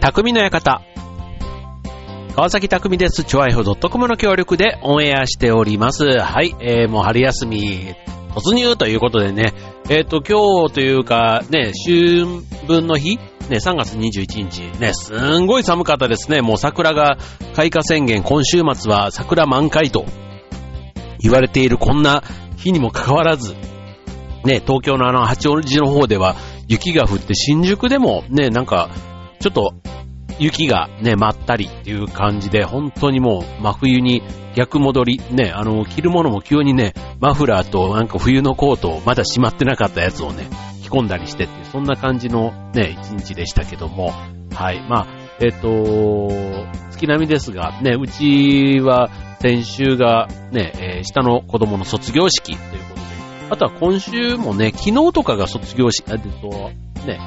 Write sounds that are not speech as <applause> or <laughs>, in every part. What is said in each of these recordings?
匠の館。川崎匠です。チョアイホ .com の協力でオンエアしております。はい、えー、もう春休み突入ということでね、えっ、ー、と、今日というか、ね、春分の日？ね、3月21日、ね、すんごい寒かったですね。もう桜が開花宣言、今週末は桜満開と言われているこんな日にもかかわらず、ね、東京のあの八王子の方では雪が降って新宿でもね、なんか、ちょっと雪がね、まったりっていう感じで、本当にもう真冬に逆戻り、ね、あの、着るものも急にね、マフラーとなんか冬のコートをまだしまってなかったやつをね、着込んだりしてっていう、そんな感じのね、一日でしたけども、はい、まあ、えっ、と、月並みですが、ね、うちは先週がね、えー、下の子供の卒業式ということで、あとは今週もね、昨日とかが卒業式、えっと、ね、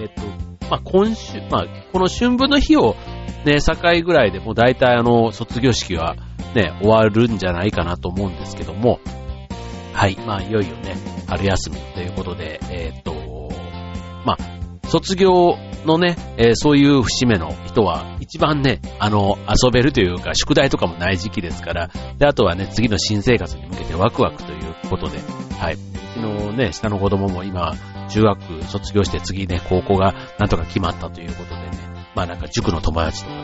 えっ、と、まあ、今週、まあ、この春分の日をね、境ぐらいでもう大体あの、卒業式はね、終わるんじゃないかなと思うんですけども、はい、まあ、いよいよね、春休みということで、えー、っと、まあ、卒業のね、えー、そういう節目の人は、一番ね、あの、遊べるというか、宿題とかもない時期ですから、で、あとはね、次の新生活に向けてワクワクということで、はい、ちのね、下の子供も今、中学卒業して次ね、高校がなんとか決まったということでね、まあなんか塾の友達とか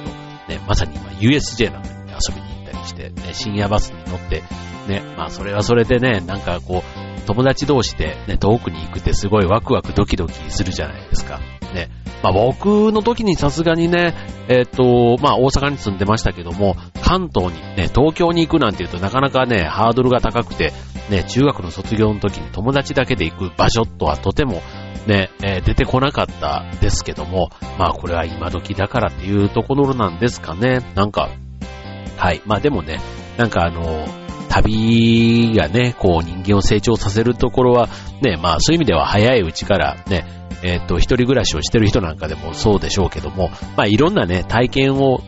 と、ね、まさに今 USJ なんかに、ね、遊びに行ったりして、ね、深夜バスに乗って、ね、まあそれはそれでね、なんかこう、友達同士でね、遠くに行くってすごいワクワクドキドキするじゃないですか。ね。まあ僕の時にさすがにね、えっ、ー、と、まあ大阪に住んでましたけども、関東にね、東京に行くなんて言うとなかなかね、ハードルが高くて、ね、中学の卒業の時に友達だけで行く場所とはとてもね、えー、出てこなかったですけども、まあこれは今時だからっていうところなんですかね。なんか、はい。まあでもね、なんかあの、旅がね、こう人間を成長させるところは、ね、まあそういう意味では早いうちからね、えっ、ー、と、一人暮らしをしてる人なんかでもそうでしょうけども、まあいろんなね、体験を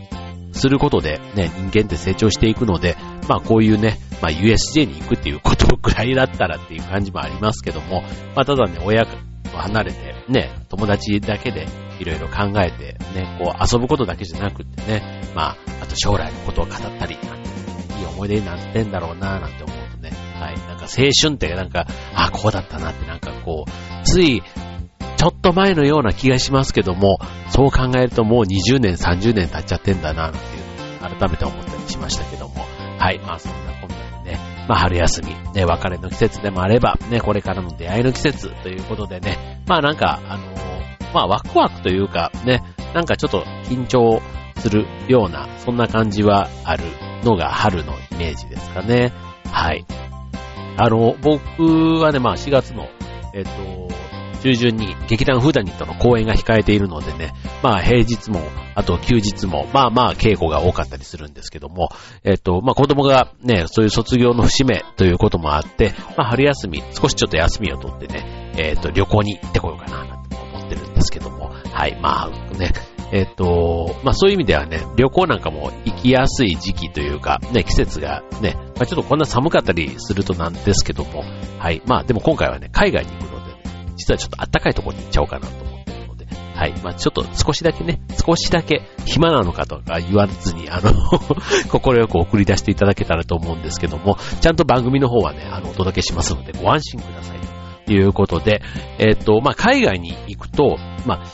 することでね、人間って成長していくので、まあこういうね、まあ USJ に行くっていうことくらいだったらっていう感じもありますけども、まあただね、親と離れてね、友達だけでいろいろ考えてね、こう遊ぶことだけじゃなくってね、まあ、あと将来のことを語ったり、いい思い出になってんだろうななんて思うとね、はい、なんか青春ってなんか、あ、こうだったなってなんかこう、つい、ちょっと前のような気がしますけども、そう考えるともう20年、30年経っちゃってんだな、なんていう改めて思ったりしましたけども。はい、まあそんなこんなでね、まあ春休み、ね、別れの季節でもあれば、ね、これからの出会いの季節ということでね、まあなんか、あのー、まあワクワクというか、ね、なんかちょっと緊張するような、そんな感じはあるのが春のイメージですかね。はい。あの、僕はね、まあ4月の、えっ、と、中旬に劇団フーダニットの公演が控えているのでね、まあ平日も、あと休日も、まあまあ稽古が多かったりするんですけども、えっと、まあ子供がね、そういう卒業の節目ということもあって、まあ春休み、少しちょっと休みを取ってね、えっと、旅行に行ってこようかな、なんて思ってるんですけども、はい、まあね、えっと、まあそういう意味ではね、旅行なんかも行きやすい時期というか、ね、季節がね、まあちょっとこんな寒かったりするとなんですけども、はい、まあでも今回はね、海外に行くの実はちょっと暖かいところに行っちゃおうかなと思ってるので、はい。まあちょっと少しだけね、少しだけ暇なのかとか言わずに、あの <laughs> 心よく送り出していただけたらと思うんですけども、ちゃんと番組の方はね、あの、お届けしますので、ご安心くださいということで、えっ、と、まあ海外に行くと、まあ、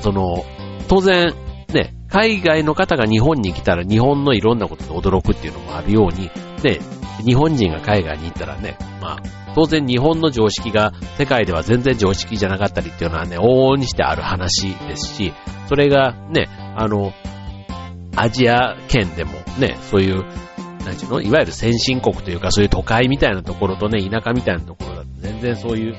その、当然、ね、海外の方が日本に来たら日本のいろんなことで驚くっていうのもあるように、ね、日本人が海外に行ったらね、まあ、当然日本の常識が世界では全然常識じゃなかったりっていうのはね、往々にしてある話ですし、それがね、あの、アジア圏でもね、そういう、なんちゅうのいわゆる先進国というか、そういう都会みたいなところとね、田舎みたいなところだと全然そういう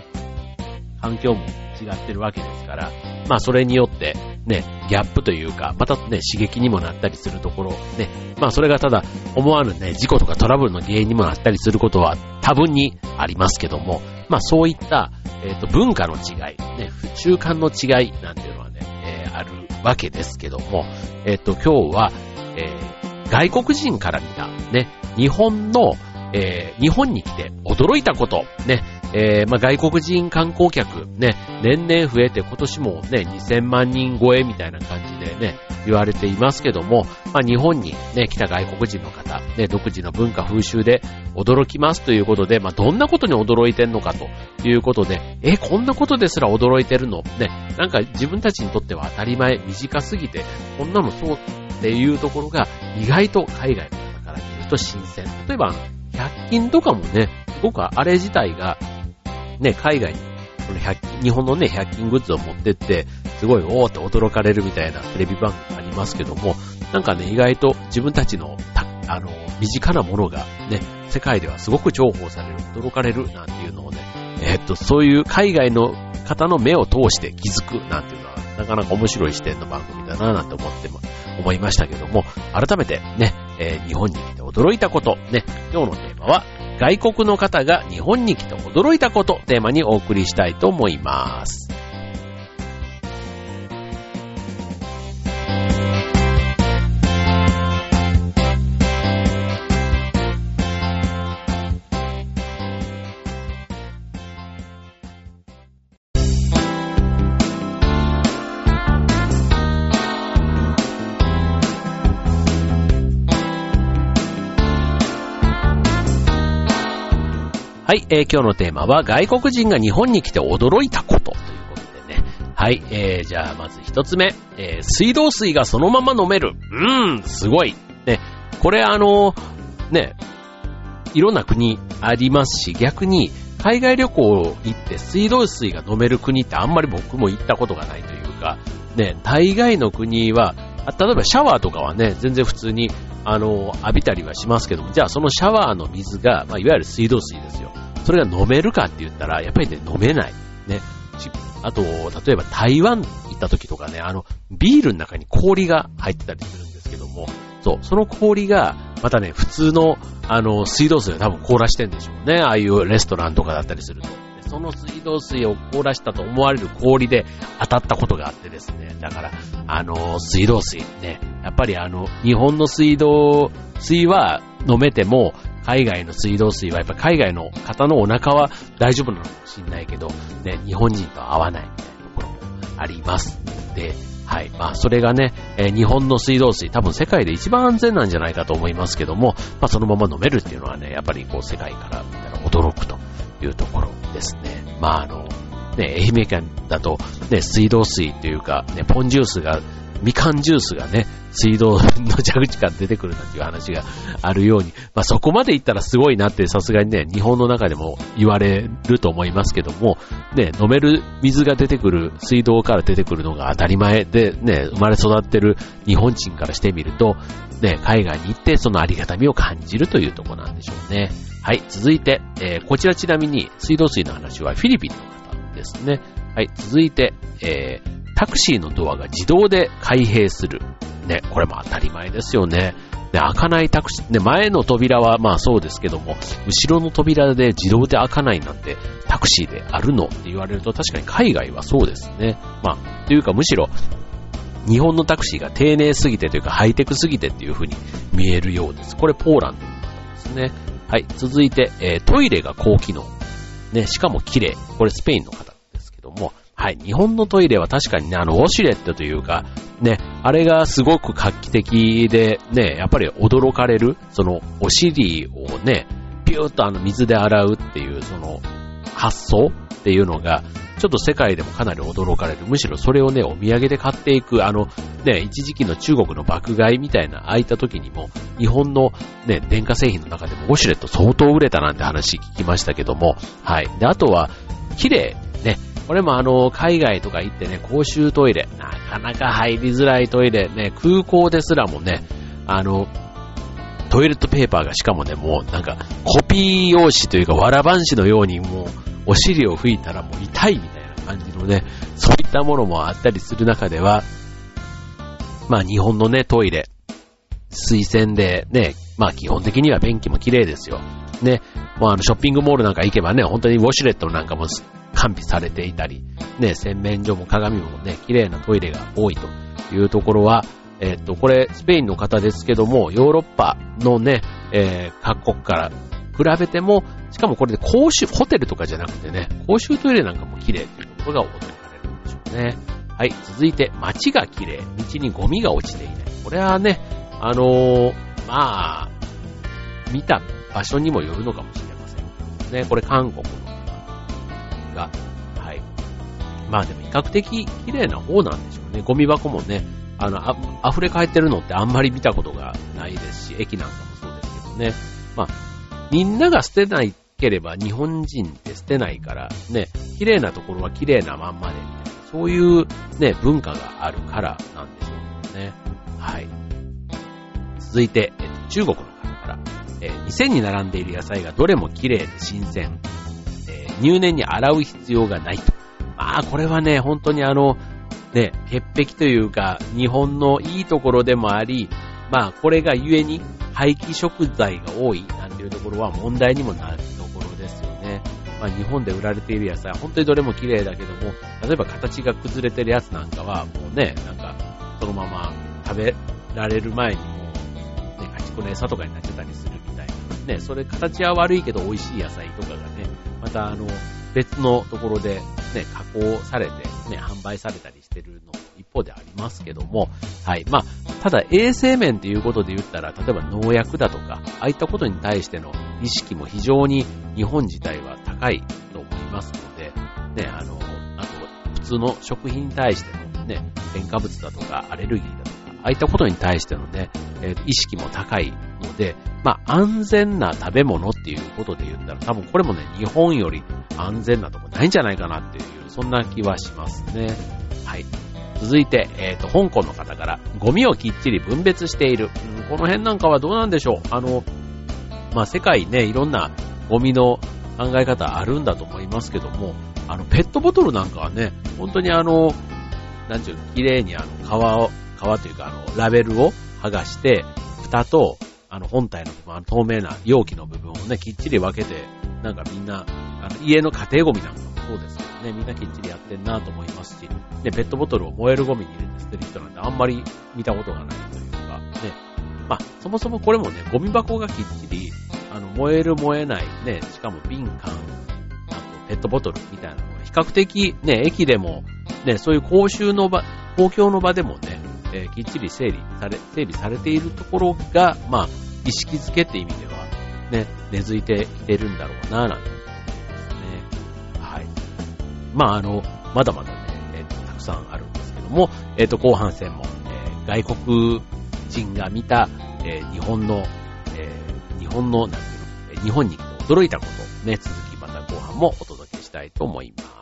環境も違ってるわけですから、まあそれによってね、ギャップというか、またね、刺激にもなったりするところ、ね、まあそれがただ思わぬね、事故とかトラブルの原因にもなったりすることは多分にありますけども、まあそういった、えっ、ー、と、文化の違い、ね、習慣の違いなんていうのはね、えー、あるわけですけども、えっ、ー、と、今日は、えー、外国人から見た、ね、日本の、えー、日本に来て驚いたこと、ね、えー、まあ、外国人観光客、ね、年々増えて今年もね、2000万人超えみたいな感じでね、言われていますけども、まあ、日本にね、来た外国人の方、ね、独自の文化風習で驚きますということで、まあ、どんなことに驚いてんのかということで、え、こんなことですら驚いてるの？ね、なんか自分たちにとっては当たり前、短すぎて、こんなのそうっていうところが意外と海外の方から見ると新鮮。例えば、100均とかもね、すごくあれ自体がね、海外に、この100均、日本のね、100均グッズを持ってって、すごい、おーって驚かれるみたいなテレビ番組ありますけども、なんかね、意外と自分たちの、あの、身近なものがね、世界ではすごく重宝される、驚かれるなんていうのをね、え、っと、そういう海外の方の目を通して気づくなんていうのは、なかなか面白い視点の番組だななんて思っても、思いましたけども、改めてね、えー、日本に来て驚いたこと、ね、今日のテーマは、外国の方が日本に来て驚いたことテーマにお送りしたいと思います。はい、えー、今日のテーマは外国人が日本に来て驚いたことということでね。はい、えー、じゃあまず一つ目、えー、水道水がそのまま飲める。うーん、すごい。ね、これあのね、いろんな国ありますし、逆に海外旅行行って水道水が飲める国ってあんまり僕も行ったことがないというか、ね、大概の国は、例えばシャワーとかはね、全然普通にあの、浴びたりはしますけども、じゃあそのシャワーの水が、まあ、いわゆる水道水ですよ。それが飲めるかって言ったら、やっぱりね、飲めない。ね。あと、例えば台湾行った時とかね、あの、ビールの中に氷が入ってたりするんですけども、そう、その氷が、またね、普通の、あの、水道水を多分凍らしてんでしょうね。ああいうレストランとかだったりすると。その水道水を凍らしたと思われる氷で当たったことがあってですね。だから、あの、水道水ね、やっぱりあの、日本の水道水は飲めても、海外の水道水はやっぱ海外の方のお腹は大丈夫なのかもしれないけど、ね、日本人と合わないみたいなところもありますで、はい。まあ、それがね、えー、日本の水道水、多分世界で一番安全なんじゃないかと思いますけども、まあ、そのまま飲めるっていうのはね、やっぱりこう、世界から見たら驚くというところですね。まあ、あの、ね、愛媛県だと、ね、水道水というか、ね、ポンジュースが、みかんジュースがね、水道の蛇口から出てくるなんていう話があるように、まあそこまで行ったらすごいなってさすがにね、日本の中でも言われると思いますけども、ね、飲める水が出てくる、水道から出てくるのが当たり前でね、生まれ育ってる日本人からしてみると、ね、海外に行ってそのありがたみを感じるというところなんでしょうね。はい、続いて、えー、こちらちなみに水道水の話はフィリピンの方ですね。はい、続いて、えー、タクシーのドアが自動で開閉する。ね、これも当たり前ですよね。ね、開かないタクシー、ね、前の扉はまあそうですけども、後ろの扉で自動で開かないなんてタクシーであるのって言われると確かに海外はそうですね。まあ、というかむしろ、日本のタクシーが丁寧すぎてというかハイテクすぎてっていう風に見えるようです。これポーランドの方ですね。はい、続いて、えー、トイレが高機能。ね、しかも綺麗。これスペインの方ですけども、はい、日本のトイレは確かにね、あの、ウォシュレットというか、ね、あれがすごく画期的で、ね、やっぱり驚かれる、その、お尻をね、ピューッとあの水で洗うっていう、その、発想っていうのが、ちょっと世界でもかなり驚かれる。むしろそれをね、お土産で買っていく、あの、ね、一時期の中国の爆買いみたいな空いた時にも、日本のね、電化製品の中でもウォシュレット相当売れたなんて話聞きましたけども、はい。で、あとは、綺麗、ね、これもあの、海外とか行ってね、公衆トイレ、なかなか入りづらいトイレ、ね、空港ですらもね、あの、トイレットペーパーがしかもね、もうなんか、コピー用紙というか、わらばんしのようにもう、お尻を拭いたらもう痛いみたいな感じのね、そういったものもあったりする中では、まあ日本のね、トイレ、水洗でね、まあ基本的には便器も綺麗ですよ。ね、もうあのショッピングモールなんか行けばね、本当にウォシュレットなんかも完備されていたり、ね、洗面所も鏡もね、綺麗なトイレが多いというところは、えっと、これ、スペインの方ですけども、ヨーロッパのね、えー、各国から比べても、しかもこれで公衆、ホテルとかじゃなくてね、公衆トイレなんかも綺麗っていうころが驚かれるんでしょうね。はい、続いて街が綺麗、道にゴミが落ちていない。これはね、あのー、まあ、見た場所にもよるのかもしれません。ね、これ韓国のが、はい。まあでも比較的綺麗な方なんでしょうね。ゴミ箱もね、あの、あ、溢れ返ってるのってあんまり見たことがないですし、駅なんかもそうですけどね。まあ、みんなが捨てないければ日本人って捨てないから、ね、綺麗なところは綺麗なまんまで、そういうね、文化があるからなんでしょうね。はい。続いて、えっと、中国の方から、えー、店に並んでいる野菜がどれも綺麗で新鮮、入念に洗う必要がないと。まあ、これはね、本当にあの、ね、潔癖というか、日本のいいところでもあり、まあ、これがゆえに廃棄食材が多いなんていうところは問題にもなるところですよね。まあ、日本で売られている野菜、本当にどれも綺麗だけども、例えば形が崩れてるやつなんかは、もうね、なんか、そのまま食べられる前にもう、ね、家畜の餌とかになってたりするみたいな。ね、それ形は悪いけど美味しい野菜とかがね、またあの、別のところでね、加工されて、ね、販売されたりしてるの一方でありますけども、はい。まあ、ただ衛生面っていうことで言ったら、例えば農薬だとか、ああいったことに対しての意識も非常に日本自体は高いと思いますので、ね、あの、あと、普通の食品に対してのね、添加物だとか、アレルギーだとか、ああいったことに対してのね、えー、意識も高いので、まあ、安全な食べ物っていうことで言ったら、多分これもね、日本より安全なとこないんじゃないかなっていう、そんな気はしますね。はい。続いて、えっ、ー、と、香港の方から、ゴミをきっちり分別している。うん、この辺なんかはどうなんでしょうあの、まあ、世界ね、いろんなゴミの考え方あるんだと思いますけども、あの、ペットボトルなんかはね、本当にあの、なんていうの、綺麗にあの、皮を、皮というかあの、ラベルを剥がして、蓋と、あの、本体の部分、あの、透明な容器の部分をね、きっちり分けて、なんかみんな、あの、家の家庭ゴミなんかもそうですけどね、みんなきっちりやってんなと思いますし、ね、ペットボトルを燃えるゴミに入れて捨てる人なんてあんまり見たことがないというか、ね、まあ、そもそもこれもね、ゴミ箱がきっちり、あの、燃える燃えない、ね、しかも瓶缶、あとペットボトルみたいなのが比較的ね、駅でも、ね、そういう公衆の場、公共の場でもね、えー、きっちり整理され、整備されているところが、まあ、意識づけって意味では、ね、根付いてきてるんだろうな、なんて思いますね。はい。まあ、あの、まだまだね、えっ、と、たくさんあるんですけども、えっ、と、後半戦も、えー、外国人が見た、えー、日本の、えー、日本の、なんていうの、日本に驚いたこと、ね、続きまた後半もお届けしたいと思います。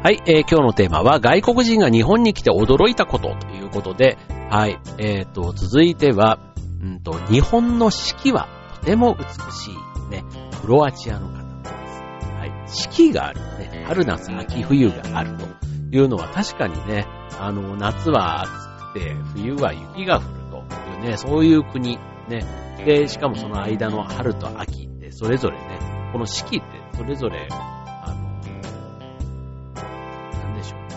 はい、えー、今日のテーマは外国人が日本に来て驚いたことということで、はい、えーと、続いては、うんと、日本の四季はとても美しいね、クロアチアの方です。はい、四季があるね、春夏秋冬があるというのは確かにね、あの、夏は暑くて、冬は雪が降るというね、そういう国、ね、で、しかもその間の春と秋ってそれぞれね、この四季ってそれぞれ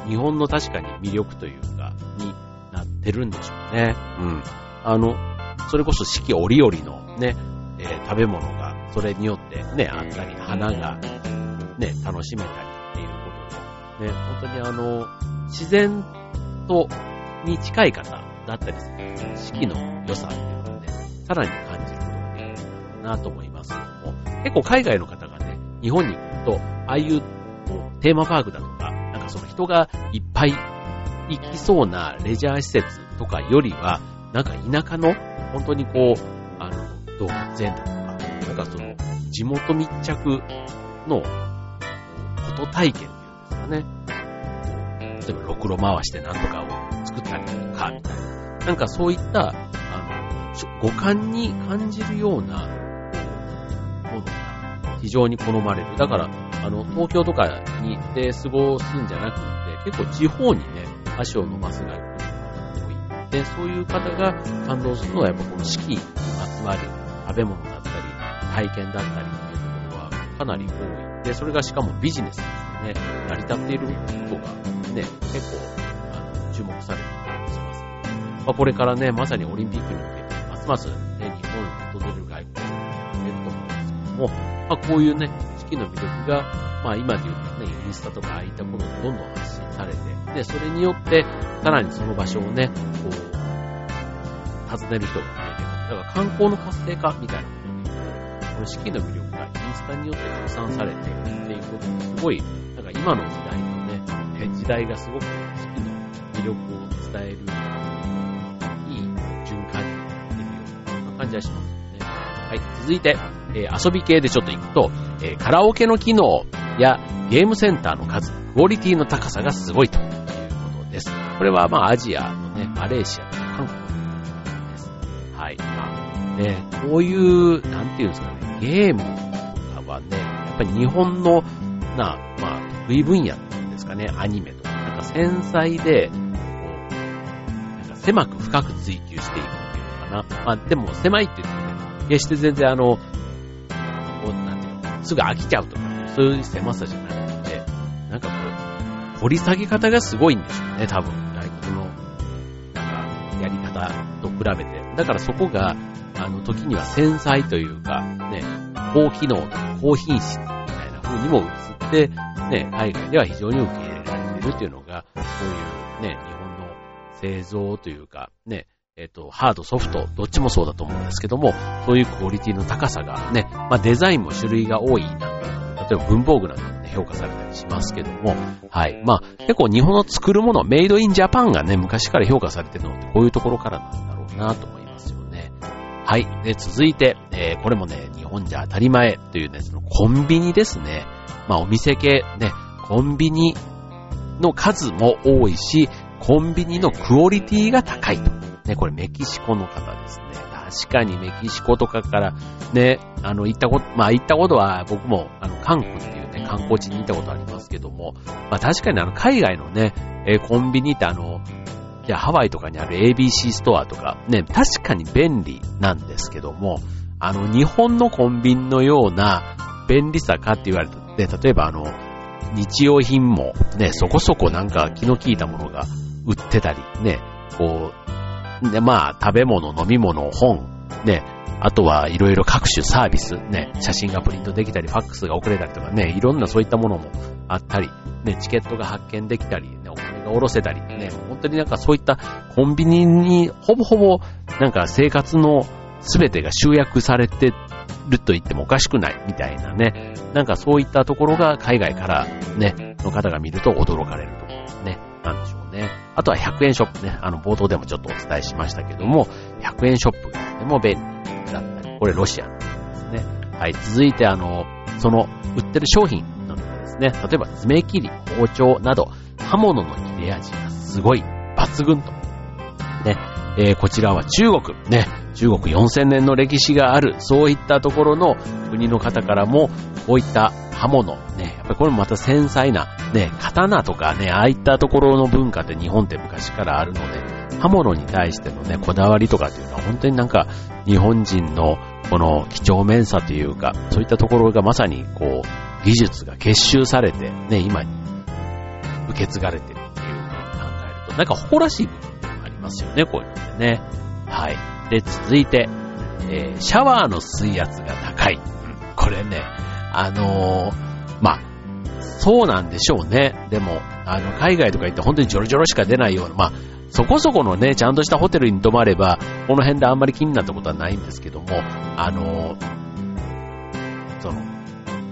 日本の確かに魅力というか、になってるんでしょうね。うん。あの、それこそ四季折々のね、えー、食べ物が、それによってね、あったり、花が、ね、楽しめたりっていうことで、ね、本当にあの、自然と、に近い方だったりする、四季の良さっていうのをね、さらに感じることができるなと思いますけども、結構海外の方がね、日本に来ると、ああいうテーマパークだとか、その人がいっぱい行きそうなレジャー施設とかよりは、なんか田舎の、本当にこう、あの、動物園だとか、なんかその、地元密着の、こと体験っていうんですかね。例えば、ろくろ回してなんとかを作ったりとか、みたいな。なんかそういった、あの、五感に感じるような、ものが非常に好まれる。だから、あの、東京とかにで過ごすんじゃなくて、結構地方にね、足を伸ばす外国人が多い。で、そういう方が感動するのはやっぱこの四季にまつわる食べ物だったり、体験だったりっていうところはかなり多い。で、それがしかもビジネスとしてね、成り立っていることがね、結構、あの、注目されてたりします。まあ、これからね、まさにオリンピックに向けて、ますますね、日本を訪れる外国人が増えると思うんですけども、まあ、こういうね、四季の魅力が、まあ今で言うとね、インスタとかああいったものがどんどん発信されて、で、それによって、さらにその場所をね、こう、訪ねる人が増えてく。だから観光の活性化みたいなことで言うと、この四季の魅力がインスタによって拡散されているっていうことすごい、なんか今の時代のね、時代がすごく四季の魅力を伝える、いい循環になっているような感じがしますよね。はい、続いて、えー、遊び系でちょっと行くと、えー、カラオケの機能やゲームセンターの数、クオリティの高さがすごいということです。これはまあアジアのね、マレーシアとか韓国です。はい。まあね、こういう、なんていうんですかね、ゲームとかはね、やっぱり日本の、な、まあ、得意分野っていうんですかね、アニメとか、なんか繊細で、こう、なんか狭く深く追求していくっていうのかな。まあでも狭いって言ってね、決して全然あ、の、すぐ飽きちゃうとか、そういう狭さじゃなくて、なんかこう、掘り下げ方がすごいんでしょうね、多分。外国の、なんか、やり方と比べて。だからそこが、あの、時には繊細というか、ね、高機能とか高品質みたいな風にも映って、ね、海外では非常に受け入れられているというのが、そういうね、日本の製造というか、ね、えっ、と、ハード、ソフト、どっちもそうだと思うんですけども、そういうクオリティの高さがね、まあデザインも種類が多いなんか、例えば文房具なんかもね、評価されたりしますけども、はい。まあ、結構日本の作るもの、メイドインジャパンがね、昔から評価されてるのってこういうところからなんだろうなと思いますよね。はい。で、続いて、えー、これもね、日本じゃ当たり前というね、そのコンビニですね。まあ、お店系、ね、コンビニの数も多いし、コンビニのクオリティが高いと。ね、これメキシコの方ですね。確かにメキシコとかからね、あの、行ったこと、まあ行ったことは僕も、あの、カンクっていうね、観光地に行ったことありますけども、まあ確かにあの、海外のね、えー、コンビニってあの、いや、ハワイとかにある ABC ストアとか、ね、確かに便利なんですけども、あの、日本のコンビニのような便利さかって言われて、例えばあの、日用品もね、そこそこなんか気の利いたものが売ってたり、ね、こう、で、まあ、食べ物、飲み物、本、ね、あとはいろいろ各種サービス、ね、写真がプリントできたり、ファックスが送れたりとかね、いろんなそういったものもあったり、ね、チケットが発見できたり、ね、お金が下ろせたり、ね、本当になんかそういったコンビニにほぼほぼなんか生活の全てが集約されてると言ってもおかしくないみたいなね、なんかそういったところが海外からね、の方が見ると驚かれると。ころね、なんでしょうね。あとは100円ショップね、あの冒頭でもちょっとお伝えしましたけども、100円ショップがとても便利だったり、これロシアのですね。はい、続いてあの、その売ってる商品なのですね、例えば爪切り、包丁など、刃物の切れ味がすごい抜群と。ね、えー、こちらは中国、ね、中国4000年の歴史がある、そういったところの国の方からも、こういった刃物、ね、やっぱりこれもまた繊細な、ね、刀とかね、ああいったところの文化って日本って昔からあるので、刃物に対してのね、こだわりとかっていうのは本当になんか日本人のこの几帳面さというか、そういったところがまさにこう、技術が結集されて、ね、今に受け継がれてるっていうふうに考えると、なんか誇らしい部分がありますよね、こういうのってね。はい。で、続いて、えー、シャワーの水圧が高い。これね、あのー、まあ、そうなんでしょうね。でも、あの、海外とか行って本当にジョロジョロしか出ないような、まあ、そこそこのね、ちゃんとしたホテルに泊まれば、この辺であんまり気になったことはないんですけども、あのー、その、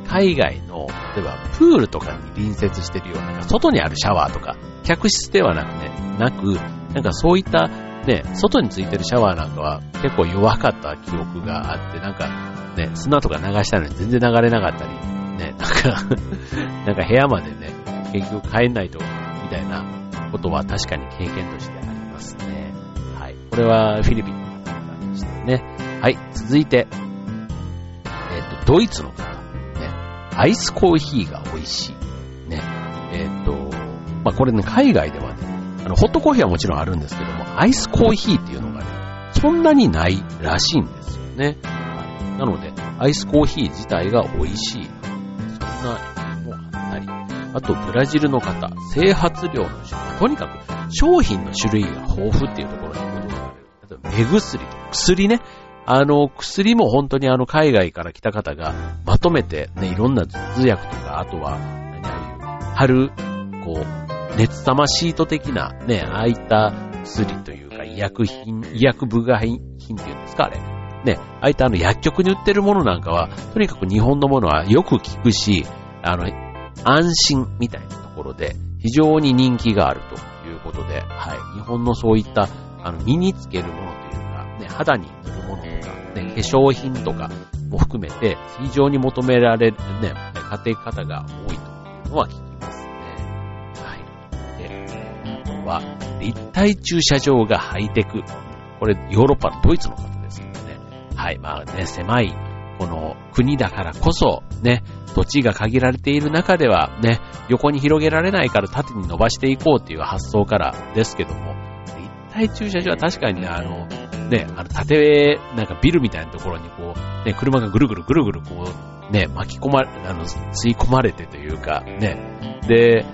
海外の、例えばプールとかに隣接してるような、外にあるシャワーとか、客室ではなくね、なく、なんかそういったね、外についてるシャワーなんかは結構弱かった記憶があって、なんかね、砂とか流したのに全然流れなかったり、ね、<laughs> なんかなんか部屋までね、結局帰んないと、みたいなことは確かに経験としてありますね。はい。これはフィリピンの方でしたね。はい。続いて、えっ、と、ドイツの方。ね。アイスコーヒーが美味しい。ね。えっ、と、まあこれね、海外ではね、あの、ホットコーヒーはもちろんあるんですけども、アイスコーヒーっていうのがね、そんなにないらしいんですよね。はい、なので、アイスコーヒー自体が美味しい。そんなもあったり。あと、ブラジルの方、整髪量の種類。とにかく、商品の種類が豊富っていうところに戻る。例えば、目薬と薬ね。あの、薬も本当にあの、海外から来た方がまとめて、ね、いろんな頭痛薬とか、あとは、何ああいう、貼る、こう、熱玉シート的な、ね、ああいった薬というか、医薬品、医薬部外品っていうんですか、あれ。ね、ああいったあの薬局に売ってるものなんかは、とにかく日本のものはよく効くし、あの、安心みたいなところで、非常に人気があるということで、はい。日本のそういった、あの、身につけるものというか、ね、肌に塗るものとか、ね、化粧品とかも含めて、非常に求められるね、家庭方が多いというのは聞きは、立体駐車場がハイテク。これ、ヨーロッパのドイツの方ですよね。はい。まあね、狭い、この国だからこそ、ね、土地が限られている中ではね、横に広げられないから縦に伸ばしていこうっていう発想からですけども、立体駐車場は確かにね、あの、ね、あの、縦、なんかビルみたいなところにこう、ね、車がぐるぐるぐるぐるこう、ね、巻き込まれ、あの、吸い込まれてというか、ね、で、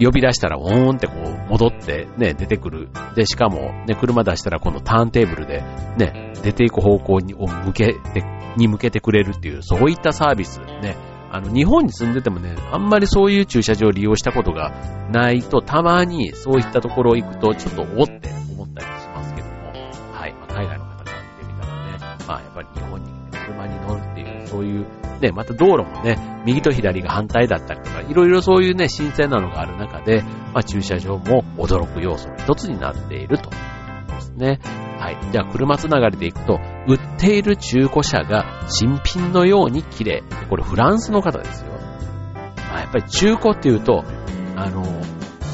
呼び出したら、オーンってこう、戻って、ね、出てくる。で、しかも、ね、車出したら、このターンテーブルで、ね、出ていく方向に、を向けて、に向けてくれるっていう、そういったサービス、ね、あの、日本に住んでてもね、あんまりそういう駐車場を利用したことがないと、たまにそういったところ行くと、ちょっとおって思ったりしますけども、はい、まあ、海外の方から見てみたらね、まあ、やっぱり日本に車に乗るっていう、そういう、ね、また道路もね、右と左が反対だったりとか、いろいろそういうね、新鮮なのがある中で、まあ、駐車場も驚く要素の一つになっているとですね。はい。じゃあ、車つながりでいくと、売っている中古車が新品のように綺麗。これフランスの方ですよ。まあ、やっぱり中古っていうと、あの、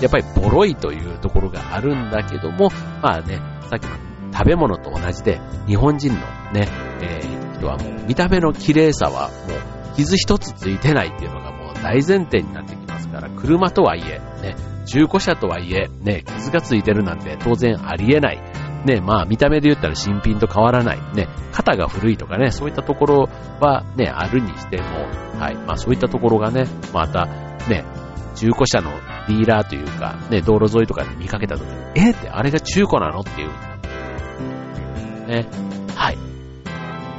やっぱりボロいというところがあるんだけども、まあね、さっきの食べ物と同じで、日本人のね、えー、人はもう見た目の綺麗さはもう傷一つついてないっていうのがもう大前提になってきますから、車とはいえ、ね、中古車とはいえ、ね、傷がついてるなんて当然ありえない。ね、まあ見た目で言ったら新品と変わらない。ね、肩が古いとかね、そういったところはね、あるにしても、はい。まあそういったところがね、また、ね、中古車のディーラーというか、ね、道路沿いとかで見かけたときに、えってあれが中古なのっていう。ね。はい。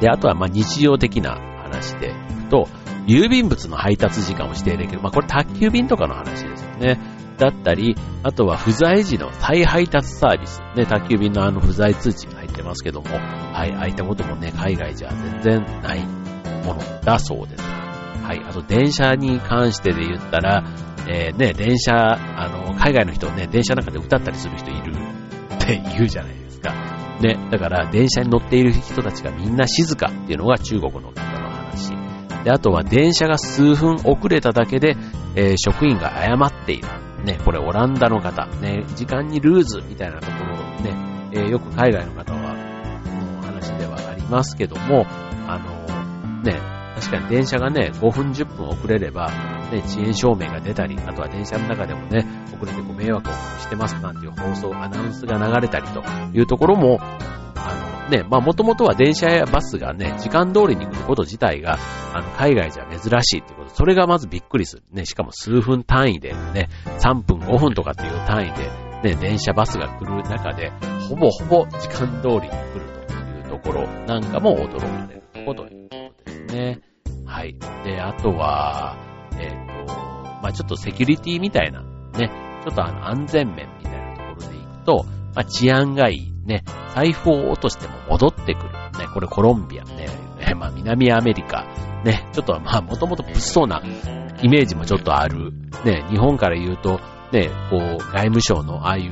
で、あとはま日常的な話でいくと、郵便物の配達時間を指定できる。まあこれ宅急便とかの話ですよね。だったり、あとは不在時の再配達サービス。ね、宅急便のあの不在通知が入ってますけども、はい、ああいったこともね、海外じゃ全然ないものだそうです。はい、あと電車に関してで言ったら、えー、ね、電車、あの、海外の人ね、電車の中で歌ったりする人いるって言うじゃない。ね、だから電車に乗っている人たちがみんな静かっていうのが中国の方の話。で、あとは電車が数分遅れただけで、えー、職員が誤っている。ね、これオランダの方、ね、時間にルーズみたいなところをね、えー、よく海外の方は、の話ではありますけども、あの、ね、確かに電車がね、5分10分遅れれば、ね、遅延証明が出たり、あとは電車の中でもね、遅れてご迷惑をしてますなんていう放送、アナウンスが流れたりというところも、あのね、まあもともとは電車やバスがね、時間通りに来ること自体が、あの、海外じゃ珍しいってこと、それがまずびっくりする。ね、しかも数分単位でね、3分5分とかっていう単位で、ね、電車バスが来る中で、ほぼほぼ時間通りに来るというところなんかも驚かれるこということですね。はい。で、あとは、えっ、ー、と、まあちょっとセキュリティみたいな、ね、ちょっとあの安全面みたいなところでいくと、まあ治安がいい、ね、財布を落としても戻ってくる。ね、これコロンビアね、ねまあ南アメリカ、ね、ちょっとまあもともと物騒なイメージもちょっとある。ね、日本から言うと、ね、こう、外務省のああいう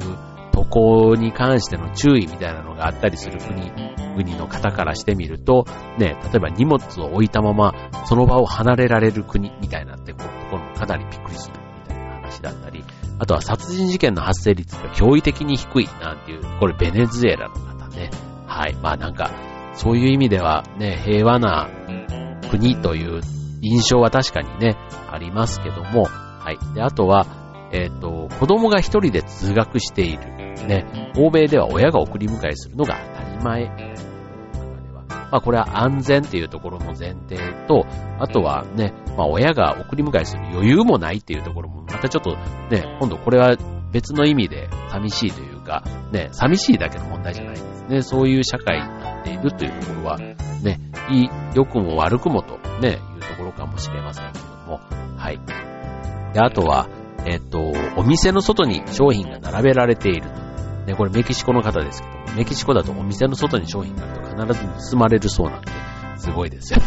渡航に関しての注意みたいなのがあったりする国、国の方からしてみると、ね、例えば荷物を置いたままその場を離れられる国みたいなってこうところもかなりびっくりするみたいな話だったり、あとは殺人事件の発生率が驚異的に低いなんていう、これベネズエラの方ね。はい。まあなんか、そういう意味ではね、平和な国という印象は確かにね、ありますけども、はい。で、あとは、えっ、と、子供が一人で通学している。ね、欧米では親が送り迎えするのが当たり前。まあこれは安全っていうところの前提と、あとはね、まあ親が送り迎えする余裕もないっていうところも、またちょっとね、今度これは別の意味で寂しいというか、ね、寂しいだけの問題じゃないんですね。そういう社会になっているというところは、ね、良くも悪くもとね、いうところかもしれませんけども、はい。で、あとは、えっと、お店の外に商品が並べられていると。ね、これメキシコの方ですけど、メキシコだとお店の外に商品があると必ず盗まれるそうなんで、すごいですよ。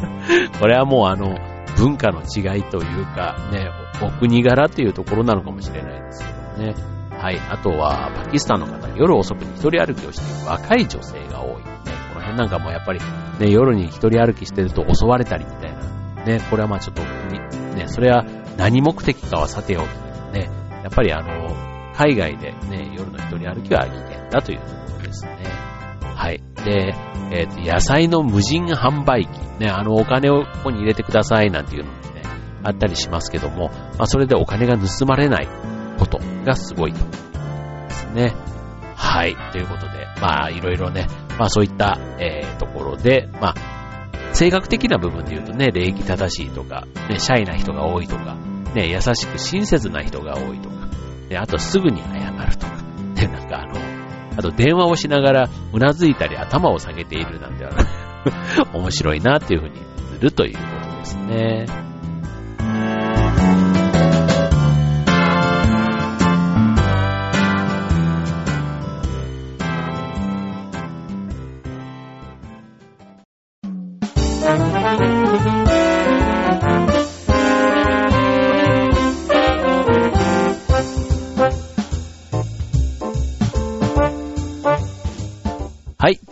<laughs> これはもうあの、文化の違いというか、ね、お国柄というところなのかもしれないですけどね。はい。あとは、パキスタンの方、夜遅くに一人歩きをしている若い女性が多い。ね、この辺なんかもやっぱり、ね、夜に一人歩きしてると襲われたりみたいな。ね、これはまあちょっと、ね、それは何目的かはさておき、ね、やっぱりあの、海外でね、夜の一人歩きは危険だというところですね。はい。で、えっ、ー、と、野菜の無人販売機。ね、あの、お金をここに入れてくださいなんていうのもね、あったりしますけども、まあ、それでお金が盗まれないことがすごいと。ですね。はい。ということで、まあ、いろいろね、まあ、そういった、えー、ところで、まあ、性格的な部分で言うとね、礼儀正しいとか、ね、シャイな人が多いとか、ね、優しく親切な人が多いとか、ね、あとすぐに謝るとか、<laughs> ね、なんかあの、あと電話をしながらうなずいたり頭を下げているなんては <laughs> 面白いなっていうふうにするということですね。はい。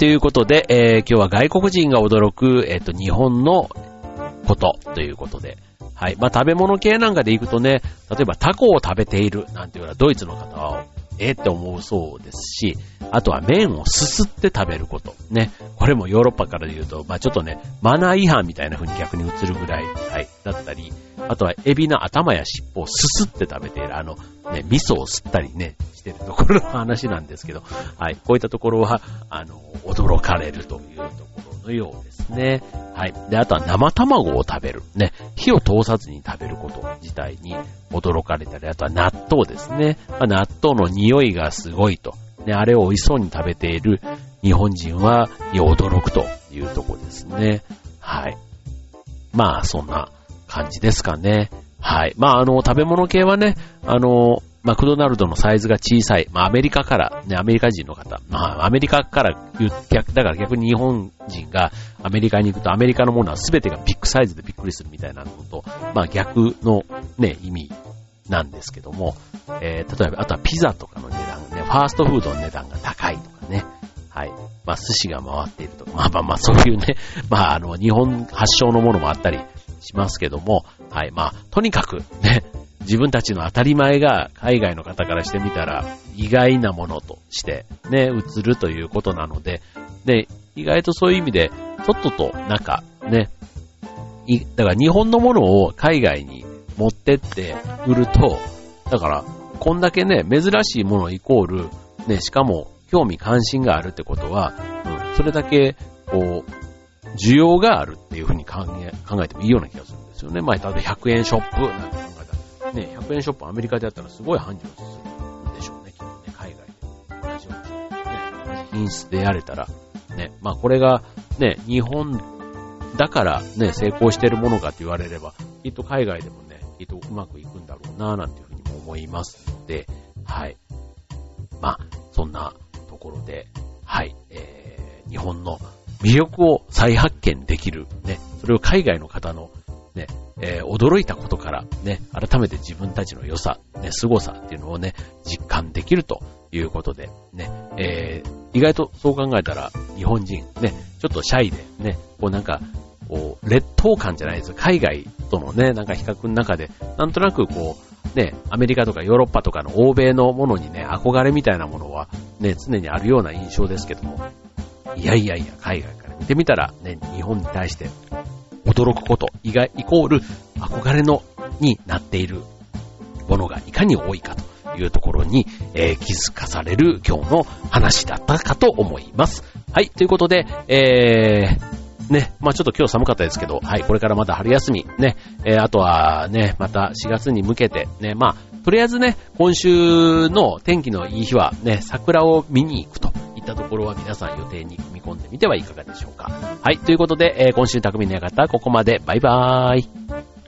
ということで、えー、今日は外国人が驚く、えっ、ー、と、日本のことということで。はい。まあ、食べ物系なんかで行くとね、例えばタコを食べているなんていうのはドイツの方は、えって思うそうですし、あとは麺をすすって食べること。ね。これもヨーロッパからで言うと、まあ、ちょっとね、マナー違反みたいな風に逆に映るぐらい、はい、だったり、あとはエビの頭や尻尾をすすって食べている、あの、ね、味噌を吸ったりね、してるところの話なんですけど、はい、こういったところは、あの、驚かれるというところのようですね。はい。で、あとは生卵を食べる。ね、火を通さずに食べること自体に驚かれたり、あとは納豆ですね。まあ、納豆の匂いがすごいと。ね、あれを美味しそうに食べている日本人は驚くというとこですね。はい。まあ、そんな感じですかね。はい。まあ、あの、食べ物系はね、あの、マクドナルドのサイズが小さい。まあ、アメリカから、ね、アメリカ人の方。まあ、アメリカから言逆、だから逆に日本人がアメリカに行くと、アメリカのものは全てがビッグサイズでびっくりするみたいなのと、まあ、逆のね、意味なんですけども、えー、例えば、あとはピザとかの値段ね、ファーストフードの値段が高いとかね。はい。まあ、寿司が回っているとか、まあまあまあ、そういうね、まあ、あの、日本発祥のものもあったりしますけども、はい。まあ、とにかくね、自分たちの当たり前が海外の方からしてみたら意外なものとしてね、映るということなので、で、意外とそういう意味で、とっととなんかね、だから日本のものを海外に持ってって売ると、だからこんだけね、珍しいものイコール、ね、しかも興味関心があるってことは、うん、それだけ、こう、需要があるっていうふうに考え、考えてもいいような気がするんですよね。まあ、例えば100円ショップなんて考、ね、100円ショップアメリカでやったらすごい繁盛するんでしょうね、きっとね、海外で。同じように、ね、品質でやれたら、ね、まあこれが、ね、日本だからね、成功してるものかって言われれば、きっと海外でもね、きっとうまくいくんだろうな、なんていうふうにも思いますので、はい。まあ、そんなところで、はい、えー、日本の魅力を再発見できる、ね、それを海外の方の、ね、えー、驚いたことからね、改めて自分たちの良さ、ね、凄さっていうのをね、実感できるということで、ね、えー、意外とそう考えたら、日本人、ね、ちょっとシャイで、ね、こうなんか、こう、劣等感じゃないです海外とのね、なんか比較の中で、なんとなくこう、ね、アメリカとかヨーロッパとかの欧米のものにね、憧れみたいなものは、ね、常にあるような印象ですけども、いやいやいや、海外から見てみたら、ね、日本に対して驚くこと、意外、イコール憧れの、になっているものがいかに多いかというところに、えー、気づかされる今日の話だったかと思います。はい、ということで、えー、ね、まあちょっと今日寒かったですけど、はい、これからまた春休み、ね、えー、あとはね、また4月に向けて、ね、まあ、とりあえずね、今週の天気のいい日はね、桜を見に行くといったところは皆さん予定に組み込んでみてはいかがでしょうか。はい、ということで、えー、今週匠の館ここまで。バイバーイ。